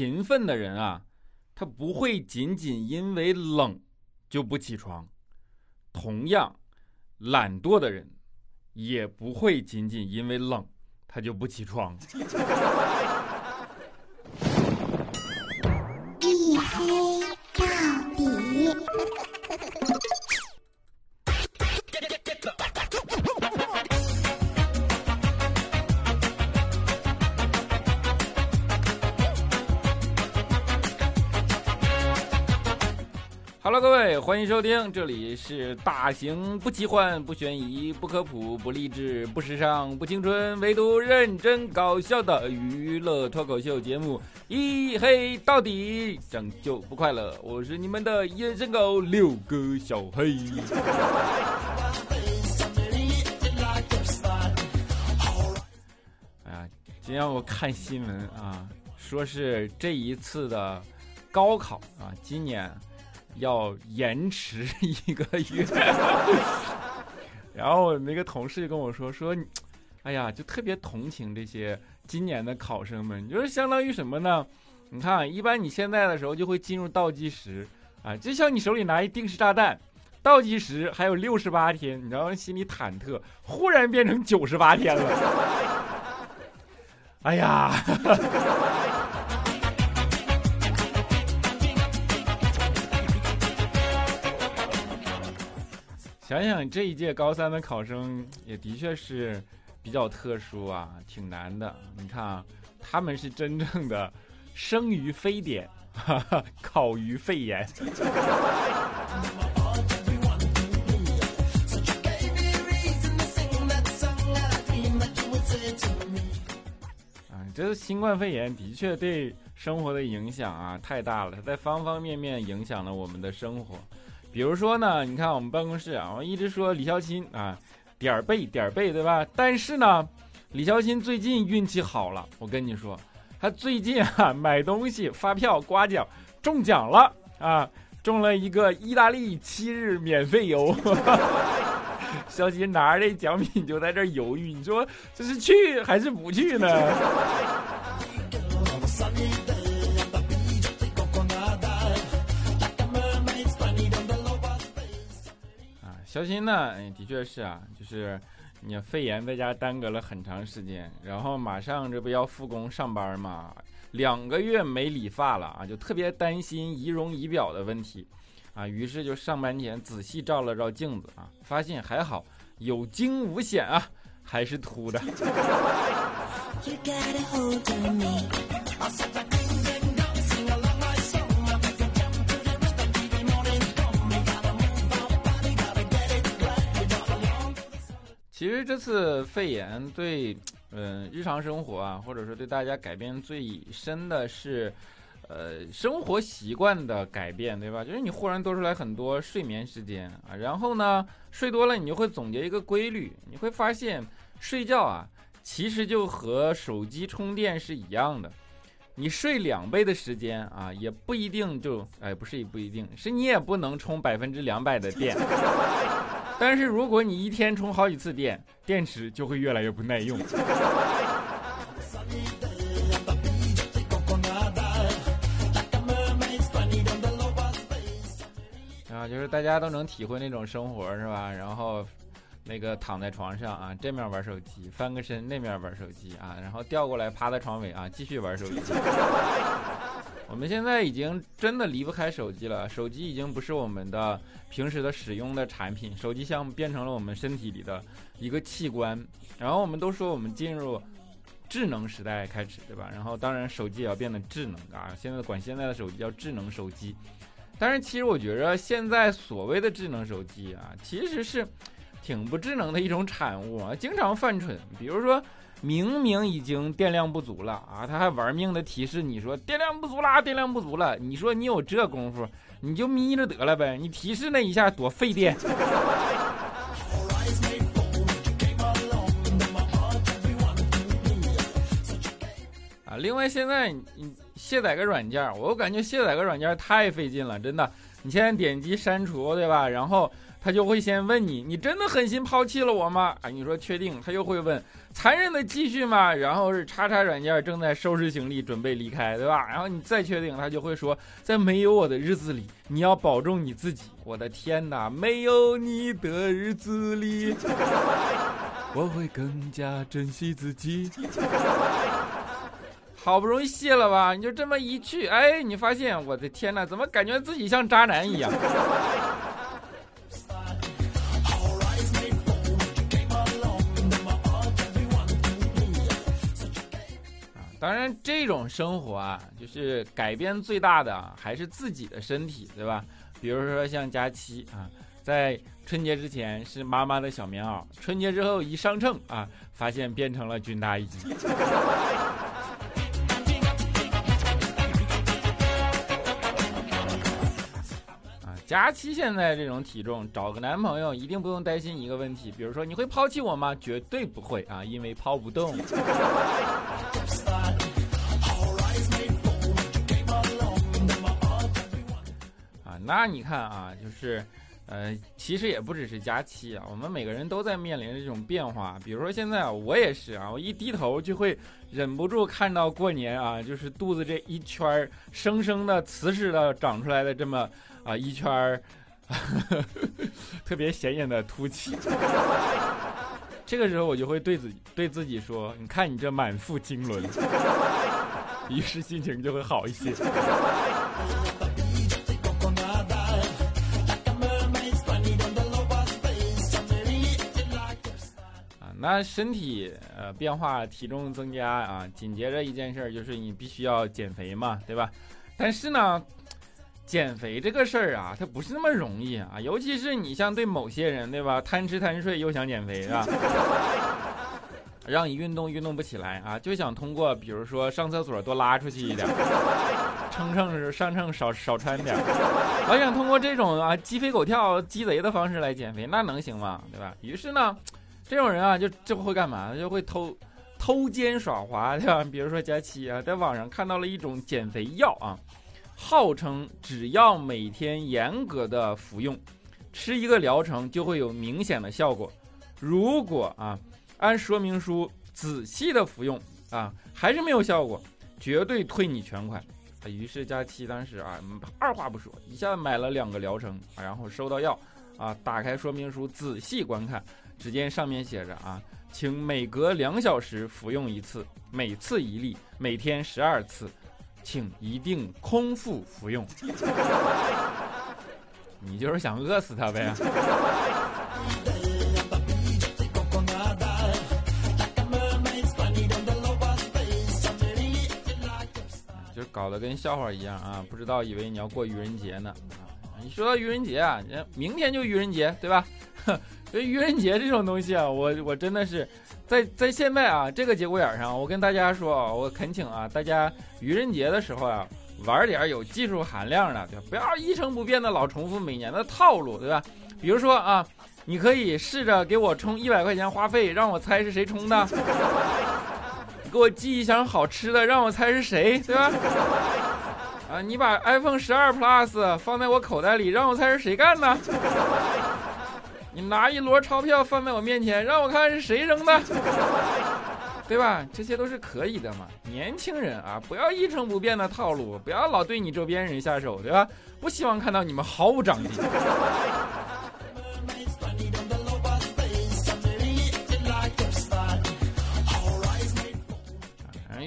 勤奋的人啊，他不会仅仅因为冷就不起床；同样，懒惰的人也不会仅仅因为冷他就不起床。欢迎收听，这里是大型不奇幻、不悬疑、不科普、不励志、不时尚、不青春，唯独认真搞笑的娱乐脱口秀节目《一黑到底》，拯救不快乐。我是你们的野生狗六哥小黑。哎呀，今天我看新闻啊，说是这一次的高考啊，今年。要延迟一个月，然后我那个同事就跟我说说，哎呀，就特别同情这些今年的考生们，就是相当于什么呢？你看，一般你现在的时候就会进入倒计时啊，就像你手里拿一定时炸弹，倒计时还有六十八天，你知道心里忐忑，忽然变成九十八天了，哎呀。想想这一届高三的考生也的确是比较特殊啊，挺难的。你看啊，他们是真正的生于非典，哈哈考于肺炎。啊，这新冠肺炎的确对生活的影响啊太大了，在方方面面影响了我们的生活。比如说呢，你看我们办公室啊，我一直说李孝钦啊，点儿背点儿背，对吧？但是呢，李孝钦最近运气好了，我跟你说，他最近啊 买东西发票刮奖中奖了啊，中了一个意大利七日免费游。孝钦拿着这奖品就在这犹豫，你说这是去还是不去呢？肖鑫呢？的确是啊，就是你肺炎在家耽搁了很长时间，然后马上这不要复工上班嘛，两个月没理发了啊，就特别担心仪容仪表的问题啊，于是就上班前仔细照了照镜子啊，发现还好有惊无险啊，还是秃的。You gotta hold on me. 其实这次肺炎对，嗯，日常生活啊，或者说对大家改变最深的是，呃，生活习惯的改变，对吧？就是你忽然多出来很多睡眠时间啊，然后呢，睡多了你就会总结一个规律，你会发现睡觉啊，其实就和手机充电是一样的，你睡两倍的时间啊，也不一定就，哎，不是也不一定是你也不能充百分之两百的电。但是如果你一天充好几次电，电池就会越来越不耐用。啊，就是大家都能体会那种生活是吧？然后，那个躺在床上啊，这面玩手机，翻个身那面玩手机啊，然后调过来趴在床尾啊，继续玩手机。我们现在已经真的离不开手机了，手机已经不是我们的平时的使用的产品，手机像变成了我们身体里的一个器官。然后我们都说我们进入智能时代开始，对吧？然后当然手机也要变得智能啊，现在管现在的手机叫智能手机。但是其实我觉着现在所谓的智能手机啊，其实是挺不智能的一种产物啊，经常犯蠢，比如说。明明已经电量不足了啊，他还玩命的提示你说电量不足啦，电量不足了。你说你有这功夫，你就眯着得了呗。你提示那一下多费电。啊，另外现在你卸载个软件，我感觉卸载个软件太费劲了，真的。你现在点击删除，对吧？然后他就会先问你：“你真的狠心抛弃了我吗？”啊，你说确定，他又会问：“残忍的继续吗？”然后是叉叉软件正在收拾行李准备离开，对吧？然后你再确定，他就会说：“在没有我的日子里，你要保重你自己。”我的天哪，没有你的日子里，我会更加珍惜自己。好不容易卸了吧，你就这么一去，哎，你发现，我的天哪，怎么感觉自己像渣男一样？当然，这种生活啊，就是改变最大的还是自己的身体，对吧？比如说像佳期啊，在春节之前是妈妈的小棉袄，春节之后一上秤啊，发现变成了军大衣。啊，佳期现在这种体重，找个男朋友一定不用担心一个问题，比如说你会抛弃我吗？绝对不会啊，因为抛不动。那你看啊，就是，呃，其实也不只是假期啊，我们每个人都在面临这种变化。比如说现在啊，我也是啊，我一低头就会忍不住看到过年啊，就是肚子这一圈儿生生的瓷实的长出来的这么啊一圈儿，特别显眼的凸起。这个时候我就会对自己对自己说：“你看你这满腹经纶。”于是心情就会好一些。那身体呃变化，体重增加啊，紧接着一件事儿就是你必须要减肥嘛，对吧？但是呢，减肥这个事儿啊，它不是那么容易啊，尤其是你像对某些人，对吧？贪吃贪睡又想减肥，是吧？让你运动运动不起来啊，就想通过比如说上厕所多拉出去一点，称称上秤少少穿点，老想通过这种啊鸡飞狗跳、鸡贼的方式来减肥，那能行吗？对吧？于是呢。这种人啊，就就会干嘛？就会偷偷奸耍滑，对吧？比如说佳期啊，在网上看到了一种减肥药啊，号称只要每天严格的服用，吃一个疗程就会有明显的效果。如果啊按说明书仔细的服用啊，还是没有效果，绝对退你全款。于是佳期当时啊，二话不说，一下买了两个疗程，然后收到药啊，打开说明书仔细观看。只见上面写着啊，请每隔两小时服用一次，每次一粒，每天十二次，请一定空腹服用。你就是想饿死他呗？就搞得跟笑话一样啊！不知道以为你要过愚人节呢啊！你说到愚人节啊，明天就愚人节对吧？所以愚人节这种东西啊，我我真的是，在在现在啊这个节骨眼上，我跟大家说啊，我恳请啊大家愚人节的时候啊，玩点有技术含量的，对吧？不要一成不变的老重复每年的套路，对吧？比如说啊，你可以试着给我充一百块钱话费，让我猜是谁充的。给我寄一箱好吃的，让我猜是谁，对吧？啊，你把 iPhone 十二 Plus 放在我口袋里，让我猜是谁干的。你拿一摞钞票放在我面前，让我看是谁扔的，对吧？这些都是可以的嘛。年轻人啊，不要一成不变的套路，不要老对你周边人下手，对吧？不希望看到你们毫无长进。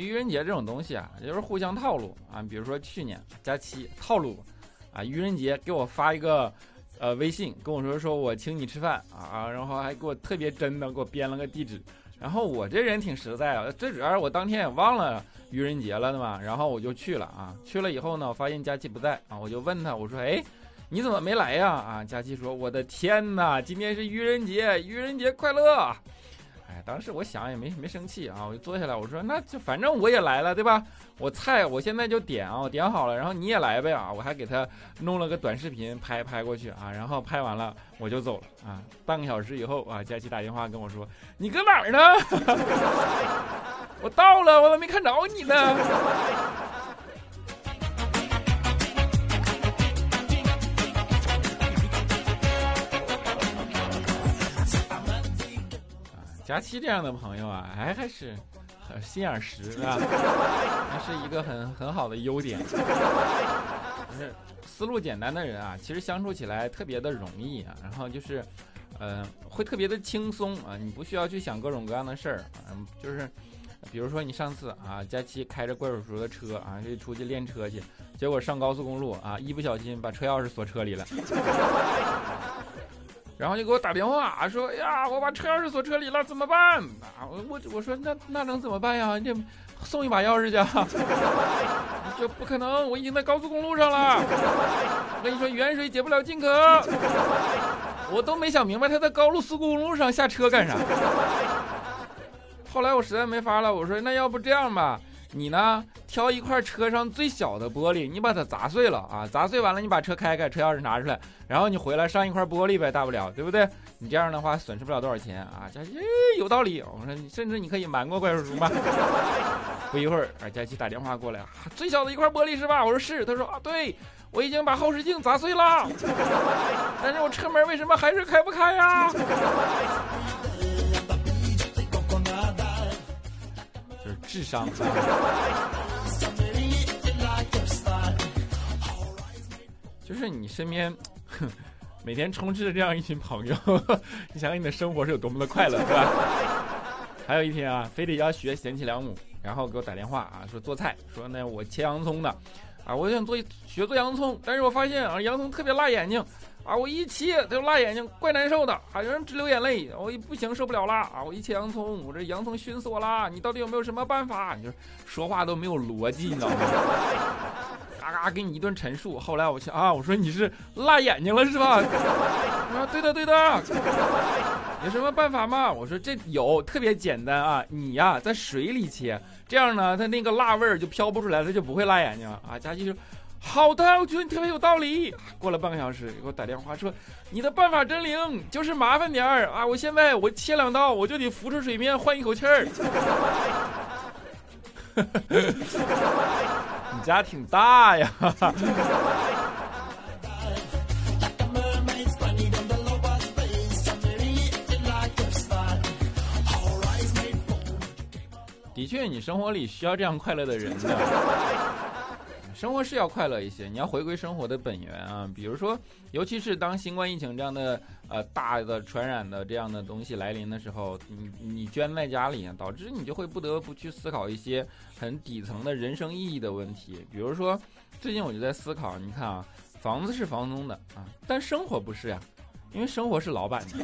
愚人节这种东西啊，也就是互相套路啊。比如说去年假期套路，啊，愚人节给我发一个。呃，微信跟我说说我请你吃饭啊，然后还给我特别真的给我编了个地址，然后我这人挺实在啊，最主要是我当天也忘了愚人节了的嘛，然后我就去了啊，去了以后呢，我发现佳琪不在啊，我就问他，我说哎，你怎么没来呀？啊，佳琪说我的天哪，今天是愚人节，愚人节快乐。当时我想也没没生气啊，我就坐下来，我说那就反正我也来了，对吧？我菜我现在就点啊，我点好了，然后你也来呗啊！我还给他弄了个短视频拍拍过去啊，然后拍完了我就走了啊。半个小时以后啊，佳琪打电话跟我说：“你搁哪儿呢？” 我到了，我咋没看着你呢？佳期这样的朋友啊，还还是很心眼实，是吧？还是一个很很好的优点。就是思路简单的人啊，其实相处起来特别的容易啊。然后就是，呃，会特别的轻松啊，你不需要去想各种各样的事儿。嗯，就是，比如说你上次啊，佳期开着怪叔叔的车啊，就出去练车去，结果上高速公路啊，一不小心把车钥匙锁车里了。然后就给我打电话说：“呀，我把车钥匙锁车里了，怎么办？”啊，我我我说那那能怎么办呀？你这送一把钥匙去啊？这不可能，我已经在高速公路上了。我跟你说，远水解不了近渴。我都没想明白他在高速公路上下车干啥。后来我实在没法了，我说那要不这样吧，你呢挑一块车上最小的玻璃，你把它砸碎了啊，砸碎完了你把车开开，车钥匙拿出来，然后你回来上一块玻璃呗，大不了对不对？你这样的话损失不了多少钱啊。佳琪有道理，我说甚至你可以瞒过怪叔叔嘛。不一会儿，啊，佳琪打电话过来，最小的一块玻璃是吧？我说是，他说啊，对我已经把后视镜砸碎了，但是我车门为什么还是开不开呀？智商。就是你身边每天充斥着这样一群朋友，你想想你的生活是有多么的快乐，对吧？还有一天啊，非得要学贤妻良母，然后给我打电话啊，说做菜，说那我切洋葱的，啊，我想做学做洋葱，但是我发现啊，洋葱特别辣眼睛，啊，我一切它就辣眼睛，怪难受的，啊，有人直流眼泪，我一不行受不了了啊，我一切洋葱，我这洋葱熏死我了，你到底有没有什么办法？你就说话都没有逻辑，你知道吗？嘎嘎给你一顿陈述，后来我想啊，我说你是辣眼睛了是吧？啊，对的对的，有什么办法吗？我说这有，特别简单啊，你呀在水里切，这样呢它那个辣味儿就飘不出来，它就不会辣眼睛啊。佳琪说好的，我觉得你特别有道理。过了半个小时，给我打电话说你的办法真灵，就是麻烦点儿啊，我现在我切两刀我就得浮出水面换一口气儿。你家挺大呀。的确，你生活里需要这样快乐的人的。生活是要快乐一些，你要回归生活的本源啊。比如说，尤其是当新冠疫情这样的呃大的传染的这样的东西来临的时候，你你圈在家里，导致你就会不得不去思考一些很底层的人生意义的问题。比如说，最近我就在思考，你看啊，房子是房东的啊，但生活不是呀，因为生活是老板的。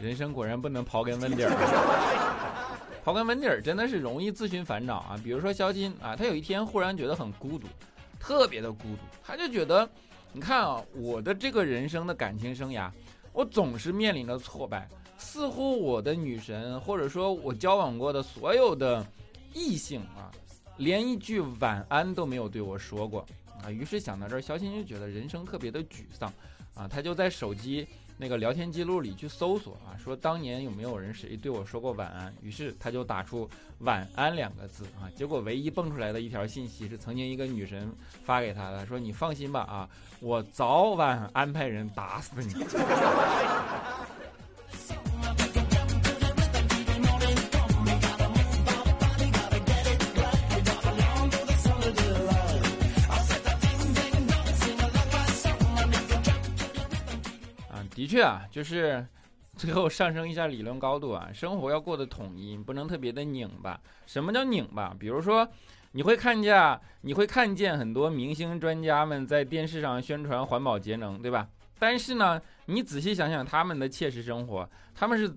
人生果然不能刨根问底儿。刨根问底儿真的是容易自寻烦恼啊！比如说肖金啊，他有一天忽然觉得很孤独，特别的孤独，他就觉得，你看啊，我的这个人生的感情生涯，我总是面临着挫败，似乎我的女神或者说我交往过的所有的异性啊，连一句晚安都没有对我说过啊。于是想到这儿，肖金就觉得人生特别的沮丧啊，他就在手机。那个聊天记录里去搜索啊，说当年有没有人谁对我说过晚安？于是他就打出“晚安”两个字啊，结果唯一蹦出来的一条信息是曾经一个女神发给他的，说你放心吧啊，我早晚安排人打死你。的确啊，就是 最后上升一下理论高度啊，生活要过得统一，不能特别的拧巴。什么叫拧巴？比如说，你会看见，你会看见很多明星专家们在电视上宣传环保节能，对吧？但是呢，你仔细想想他们的切实生活，他们是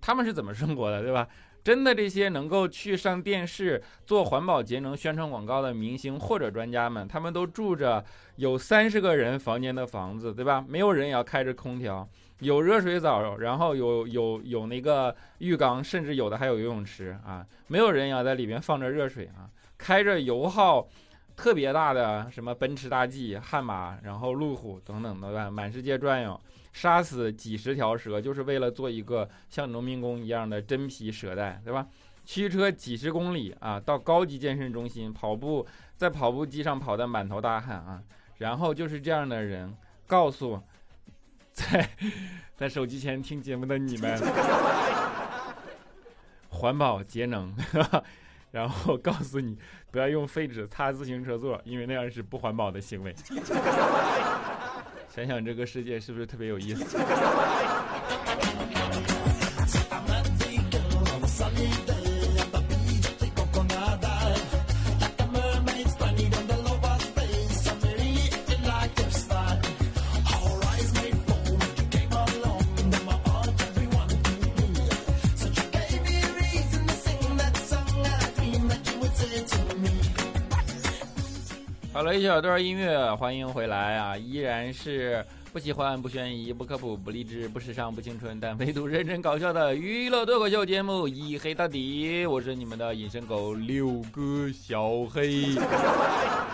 他们是怎么生活的，对吧？真的这些能够去上电视做环保节能宣传广告的明星或者专家们，他们都住着有三十个人房间的房子，对吧？没有人也要开着空调，有热水澡，然后有有有那个浴缸，甚至有的还有游泳池啊。没有人要在里面放着热水啊，开着油耗特别大的什么奔驰大 G、悍马，然后路虎等等的，对吧？满世界转悠。杀死几十条蛇，就是为了做一个像农民工一样的真皮蛇袋，对吧？驱车几十公里啊，到高级健身中心跑步，在跑步机上跑得满头大汗啊。然后就是这样的人告诉在在手机前听节目的你们，环保节能，然后告诉你不要用废纸擦自行车座，因为那样是不环保的行为。想想这个世界是不是特别有意思？一小段音乐，欢迎回来啊！依然是不喜欢、不悬疑、不科普、不励志、不时尚、不青春，但唯独认真搞笑的娱乐脱口秀节目《一黑到底》，我是你们的隐身狗六哥小黑。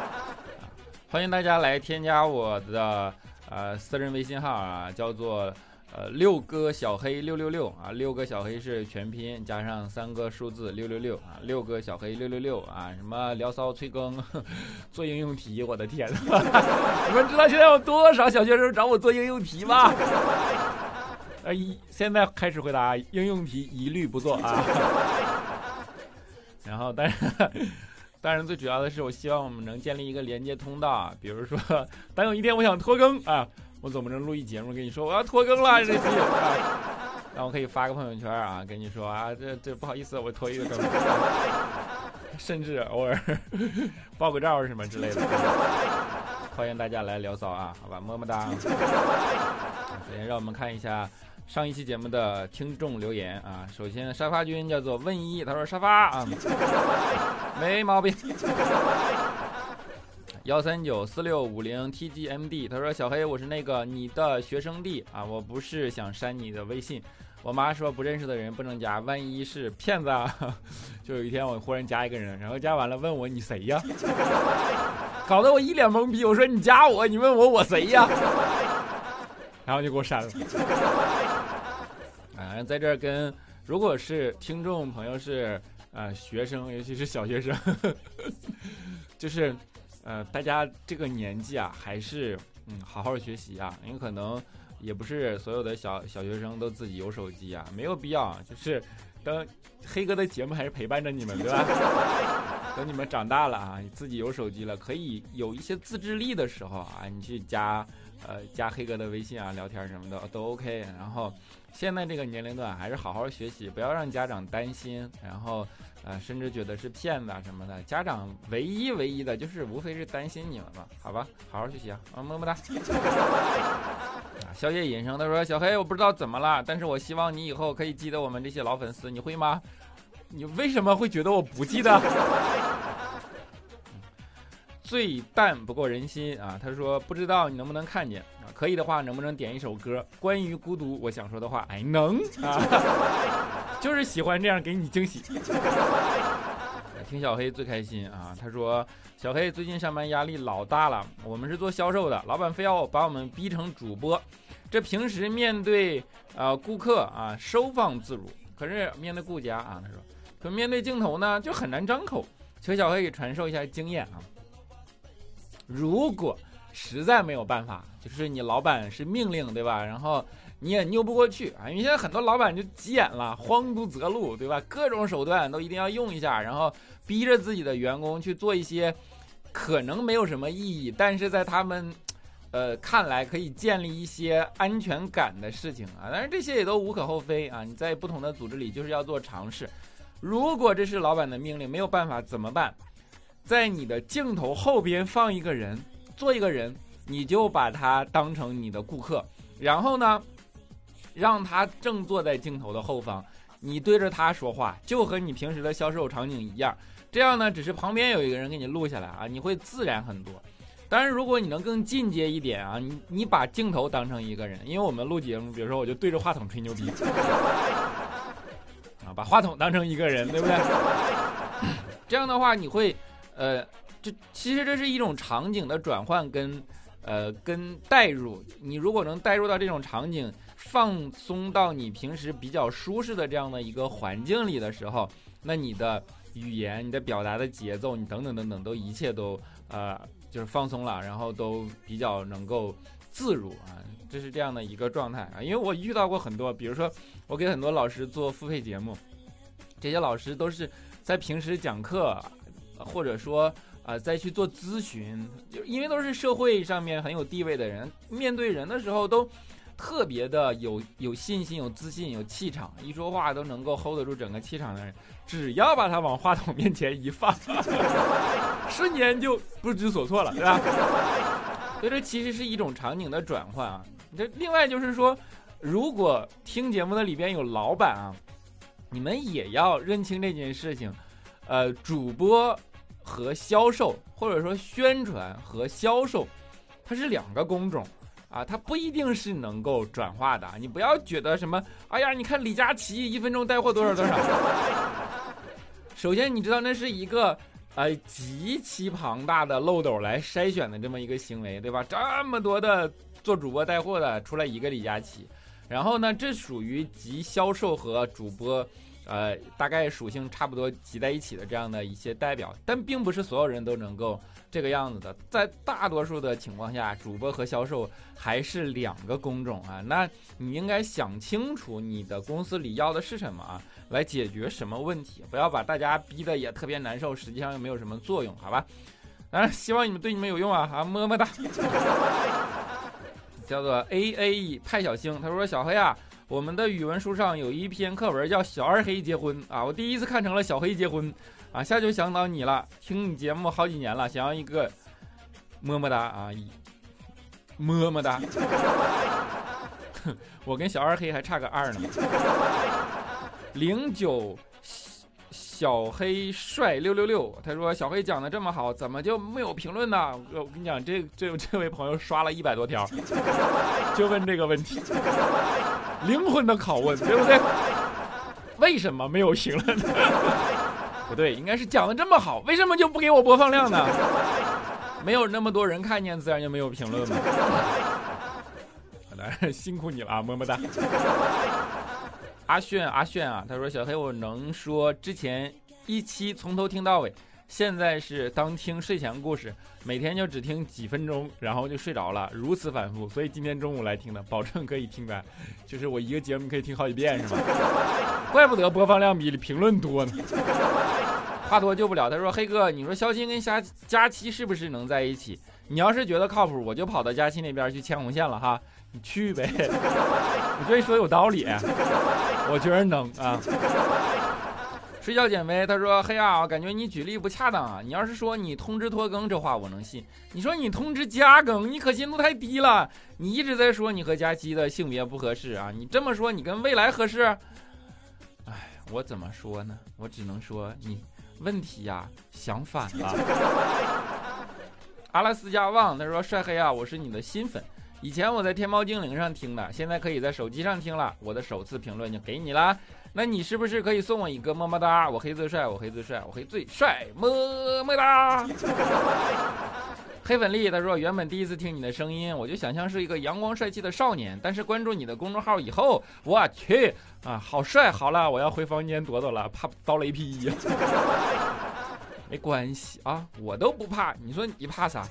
欢迎大家来添加我的呃私人微信号啊，叫做。呃，六哥小黑六六六啊，六个小黑是全拼加上三个数字六六六啊，六个小黑六六六啊，什么聊骚催更，做应用题，我的天呐！你们知道现在有多少小学生找我做应用题吗？呃，一现在开始回答应用题，一律不做啊。然后，但是，当然最主要的是，我希望我们能建立一个连接通道，比如说，当有一天我想拖更啊。我总不能录一节目跟你说我要拖更了这期，那我可以发个朋友圈啊，跟你说啊，这这不好意思，我拖一个更，甚至偶尔爆个照什么之类的，欢迎大家来聊骚啊，好吧，么么哒。首先让我们看一下上一期节目的听众留言啊，首先沙发君叫做问一，他说沙发啊，没毛病。幺三九四六五零 tgmd，他说小黑，我是那个你的学生弟啊，我不是想删你的微信，我妈说不认识的人不能加，万一是骗子啊。就有一天我忽然加一个人，然后加完了问我你谁呀？搞得我一脸懵逼，我说你加我，你问我我谁呀？然后就给我删了。啊，在这儿跟如果是听众朋友是啊学生，尤其是小学生，就是。呃，大家这个年纪啊，还是嗯好好学习啊，因为可能也不是所有的小小学生都自己有手机啊，没有必要。就是等黑哥的节目还是陪伴着你们，对吧？等你们长大了啊，自己有手机了，可以有一些自制力的时候啊，你去加呃加黑哥的微信啊，聊天什么的都 OK。然后现在这个年龄段还是好好学习，不要让家长担心。然后。啊，甚至觉得是骗子啊什么的，家长唯一唯一的就是无非是担心你们嘛，好吧，好好学习啊，啊么么哒。啊，宵夜隐生他说小黑我不知道怎么了，但是我希望你以后可以记得我们这些老粉丝，你会吗？你为什么会觉得我不记得？最淡不过人心啊，他说不知道你能不能看见啊，可以的话能不能点一首歌？关于孤独，我想说的话，哎能啊。就是喜欢这样给你惊喜，听小黑最开心啊！他说：“小黑最近上班压力老大了，我们是做销售的，老板非要把我们逼成主播，这平时面对呃顾客啊收放自如，可是面对顾家啊，他说，可面对镜头呢就很难张口。求小黑给传授一下经验啊！如果实在没有办法，就是你老板是命令对吧？然后。”你也拗不过去啊！因为现在很多老板就急眼了，慌不择路，对吧？各种手段都一定要用一下，然后逼着自己的员工去做一些可能没有什么意义，但是在他们呃看来可以建立一些安全感的事情啊。但是这些也都无可厚非啊！你在不同的组织里就是要做尝试。如果这是老板的命令，没有办法怎么办？在你的镜头后边放一个人，做一个人，你就把他当成你的顾客，然后呢？让他正坐在镜头的后方，你对着他说话，就和你平时的销售场景一样。这样呢，只是旁边有一个人给你录下来啊，你会自然很多。当然，如果你能更进阶一点啊，你你把镜头当成一个人，因为我们录节目，比如说我就对着话筒吹牛逼，啊，把话筒当成一个人，对不对？这样的话，你会，呃，这其实这是一种场景的转换跟，呃，跟代入。你如果能代入到这种场景。放松到你平时比较舒适的这样的一个环境里的时候，那你的语言、你的表达的节奏、你等等等等，都一切都呃就是放松了，然后都比较能够自如啊，这是这样的一个状态啊。因为我遇到过很多，比如说我给很多老师做付费节目，这些老师都是在平时讲课，或者说啊再去做咨询，就因为都是社会上面很有地位的人，面对人的时候都。特别的有有信心、有自信、有气场，一说话都能够 hold 得住整个气场的人，只要把他往话筒面前一放，瞬间就不知所措了，对吧？所以这其实是一种场景的转换啊。这另外就是说，如果听节目的里边有老板啊，你们也要认清这件事情，呃，主播和销售，或者说宣传和销售，它是两个工种。啊，它不一定是能够转化的，你不要觉得什么，哎呀，你看李佳琦一分钟带货多少多少。首先，你知道那是一个呃极其庞大的漏斗来筛选的这么一个行为，对吧？这么多的做主播带货的出来一个李佳琦，然后呢，这属于集销售和主播。呃，大概属性差不多集在一起的这样的一些代表，但并不是所有人都能够这个样子的。在大多数的情况下，主播和销售还是两个工种啊。那你应该想清楚你的公司里要的是什么啊，来解决什么问题，不要把大家逼得也特别难受，实际上又没有什么作用，好吧？当然，希望你们对你们有用啊！啊，么么哒。叫做 A A E 派小星，他说小黑啊。我们的语文书上有一篇课文叫《小二黑结婚》啊，我第一次看成了小黑结婚，啊，下就想到你了，听你节目好几年了，想要一个么么哒。啊，么么哒，我跟小二黑还差个二呢，零九。小黑帅六六六，他说小黑讲的这么好，怎么就没有评论呢？我跟你讲，这这这位朋友刷了一百多条，就问这个问题，灵魂的拷问，对不对？为什么没有评论呢？不对，应该是讲的这么好，为什么就不给我播放量呢？没有那么多人看见，自然就没有评论嘛。来，辛苦你了啊，么么哒。阿炫，阿炫啊，他说：“小黑，我能说之前一期从头听到尾，现在是当听睡前故事，每天就只听几分钟，然后就睡着了，如此反复，所以今天中午来听的，保证可以听完。就是我一个节目可以听好几遍，是吗？怪不得播放量比评论多呢。话多救不了。他说：黑哥，你说肖鑫跟佳佳期是不是能在一起？你要是觉得靠谱，我就跑到佳期那边去牵红线了哈。”你去呗，我觉得说有道理，我觉得能啊。睡觉减肥，他说：“嘿呀，感觉你举例不恰当啊。你要是说你通知拖更这话，我能信。你说你通知加更，你可信度太低了。你一直在说你和佳期的性别不合适啊。你这么说，你跟未来合适？哎，我怎么说呢？我只能说你问题呀想反了。阿拉斯加旺，他说：帅黑啊，我是你的新粉。”以前我在天猫精灵上听的，现在可以在手机上听了。我的首次评论就给你了，那你是不是可以送我一个么么哒？我黑最帅，我黑最帅，我黑最帅，么么哒。黑粉丽他说，原本第一次听你的声音，我就想象是一个阳光帅气的少年，但是关注你的公众号以后，我去啊，好帅！好了，我要回房间躲躲了，怕遭雷劈呀。没关系啊，我都不怕，你说你怕啥？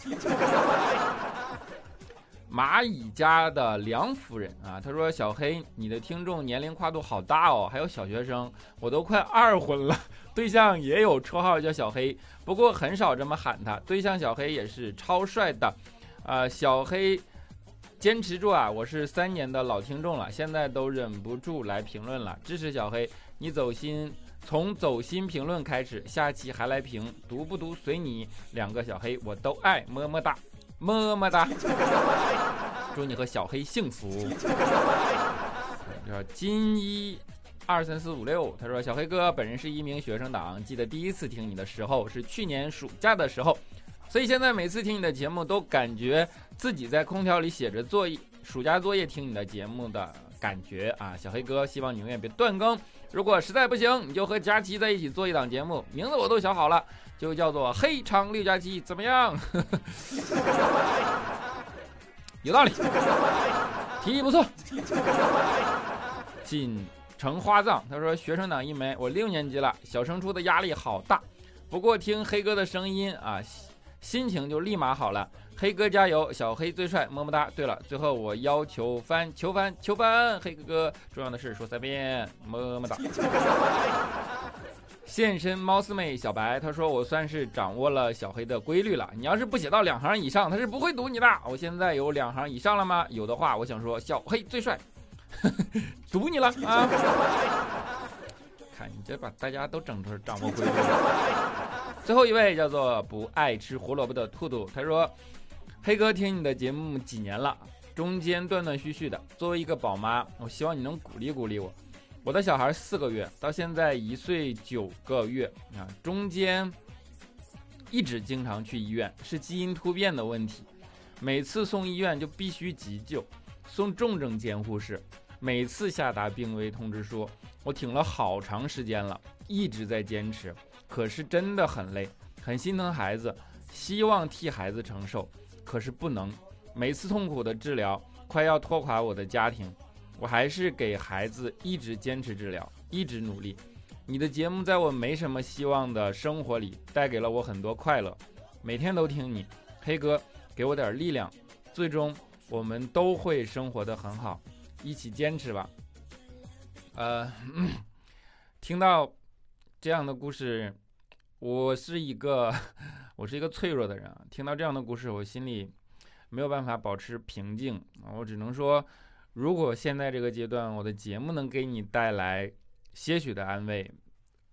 蚂蚁家的梁夫人啊，他说：“小黑，你的听众年龄跨度好大哦，还有小学生，我都快二婚了，对象也有绰号叫小黑，不过很少这么喊他。对象小黑也是超帅的，啊，小黑，坚持住啊！我是三年的老听众了，现在都忍不住来评论了，支持小黑，你走心，从走心评论开始，下期还来评，读不读随你，两个小黑我都爱，么么哒。”么么哒，祝你和小黑幸福。叫金一二三四五六，他说：“小黑哥本人是一名学生党，记得第一次听你的时候是去年暑假的时候，所以现在每次听你的节目都感觉自己在空调里写着作业，暑假作业听你的节目的感觉啊，小黑哥希望你永远别断更。如果实在不行，你就和佳琪在一起做一档节目，名字我都想好了。”就叫做黑长六加七，怎么样？有道理，提议不错。锦城花葬，他说学生党一枚，我六年级了，小升初的压力好大。不过听黑哥的声音啊，心情就立马好了。黑哥加油，小黑最帅，么么哒。对了，最后我要求翻，求翻，求翻，黑哥哥，重要的事说三遍，么么哒。现身猫四妹小白，他说我算是掌握了小黑的规律了。你要是不写到两行以上，他是不会读你的。我现在有两行以上了吗？有的话，我想说小黑最帅，读你了啊！看你这把大家都整成掌握规律了。最后一位叫做不爱吃胡萝卜的兔兔，他说：“黑哥听你的节目几年了，中间断断续续的。作为一个宝妈，我希望你能鼓励鼓励我。”我的小孩四个月，到现在一岁九个月啊，中间一直经常去医院，是基因突变的问题。每次送医院就必须急救，送重症监护室，每次下达病危通知书，我挺了好长时间了，一直在坚持，可是真的很累，很心疼孩子，希望替孩子承受，可是不能。每次痛苦的治疗，快要拖垮我的家庭。我还是给孩子一直坚持治疗，一直努力。你的节目在我没什么希望的生活里带给了我很多快乐，每天都听你，黑哥给我点力量。最终我们都会生活的很好，一起坚持吧。呃，听到这样的故事，我是一个 我是一个脆弱的人啊。听到这样的故事，我心里没有办法保持平静啊，我只能说。如果现在这个阶段，我的节目能给你带来些许的安慰，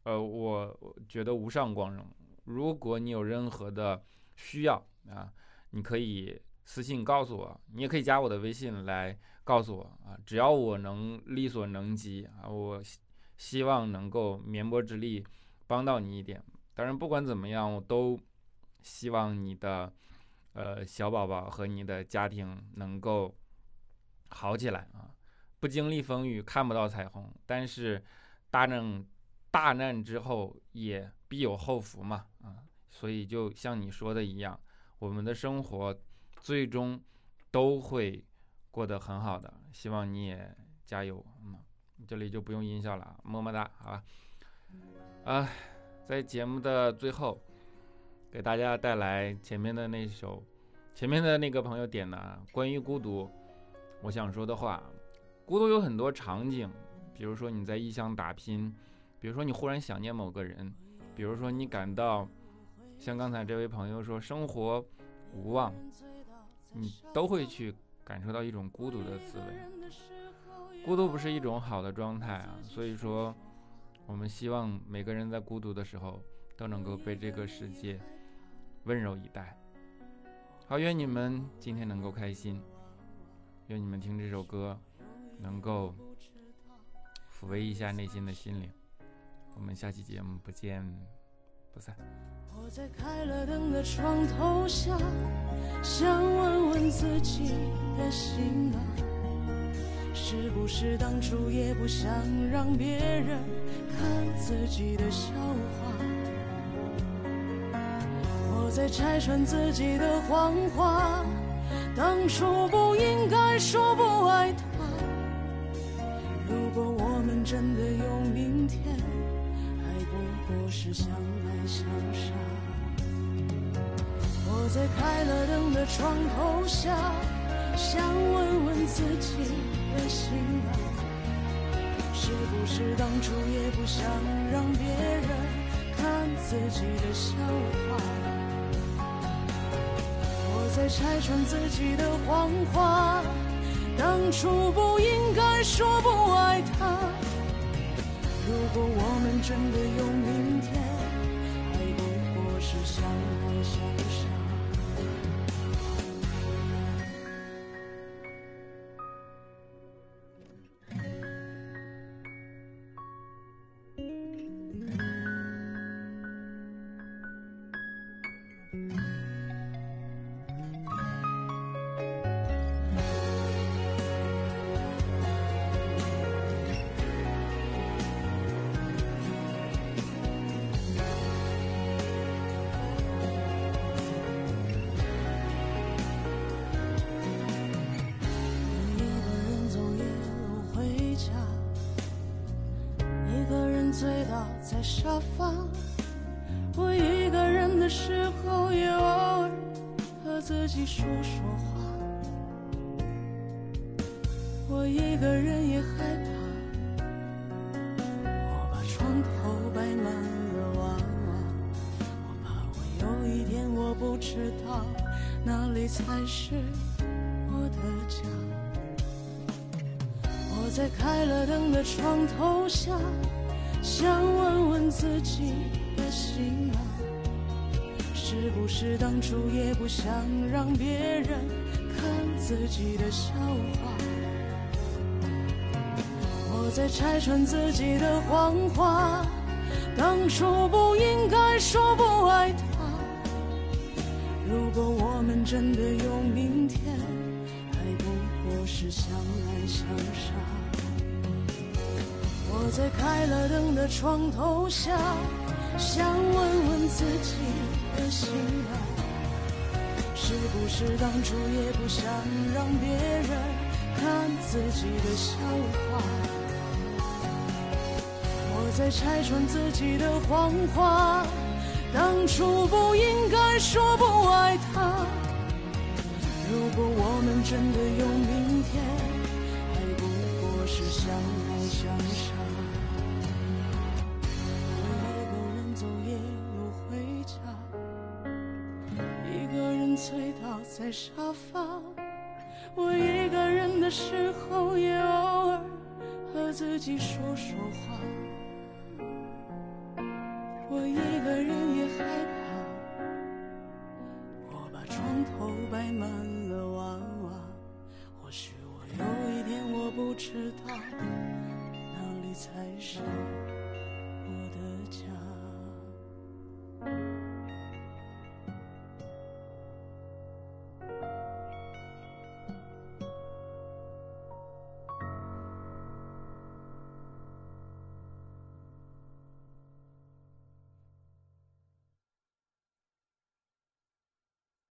呃，我觉得无上光荣。如果你有任何的需要啊，你可以私信告诉我，你也可以加我的微信来告诉我啊。只要我能力所能及啊，我希望能够绵薄之力帮到你一点。当然，不管怎么样，我都希望你的呃小宝宝和你的家庭能够。好起来啊！不经历风雨看不到彩虹，但是大难大难之后也必有后福嘛啊！所以就像你说的一样，我们的生活最终都会过得很好的。希望你也加油。嗯，这里就不用音效了啊，么么哒，好吧。啊，在节目的最后，给大家带来前面的那首，前面的那个朋友点的啊关于孤独。我想说的话，孤独有很多场景，比如说你在异乡打拼，比如说你忽然想念某个人，比如说你感到像刚才这位朋友说生活无望，你都会去感受到一种孤独的滋味。孤独不是一种好的状态啊，所以说我们希望每个人在孤独的时候都能够被这个世界温柔以待。好，愿你们今天能够开心。愿你们听这首歌，能够抚慰一下内心的心灵。我们下期节目不见不散。我在开了灯的床头下，想问问自己的心啊，是不是当初也不想让别人看自己的笑话？我在拆穿自己的谎话。当初不应该说不爱他。如果我们真的有明天，还不过是相爱相杀。我在开了灯的床头下，想问问自己的心啊，是不是当初也不想让别人看自己的笑话？在拆穿自己的谎话，当初不应该说不爱他。如果我们真的有明天，和自己说说话。我一个人也害怕，我把床头摆满了娃娃，我怕我有一天我不知道哪里才是我的家。我在开了灯的床头下，想问问自己的心啊，是不是当初也不想让别人看自己的笑话？我在拆穿自己的谎话，当初不应该说不爱他。如果我们真的有明天，还不过是相爱相杀。我在开了灯的床头下，想问问自己心啊，是不是当初也不想让别人看自己的笑话？我在拆穿自己的谎话，当初不应该说不爱他。如果我们真的有明天，还不过是相爱相杀。在沙发。我一个人的时候，也偶尔和自己说说话。我一个人也害怕，我把床头摆满了娃娃。或许我有一天我不知道哪里才是我的。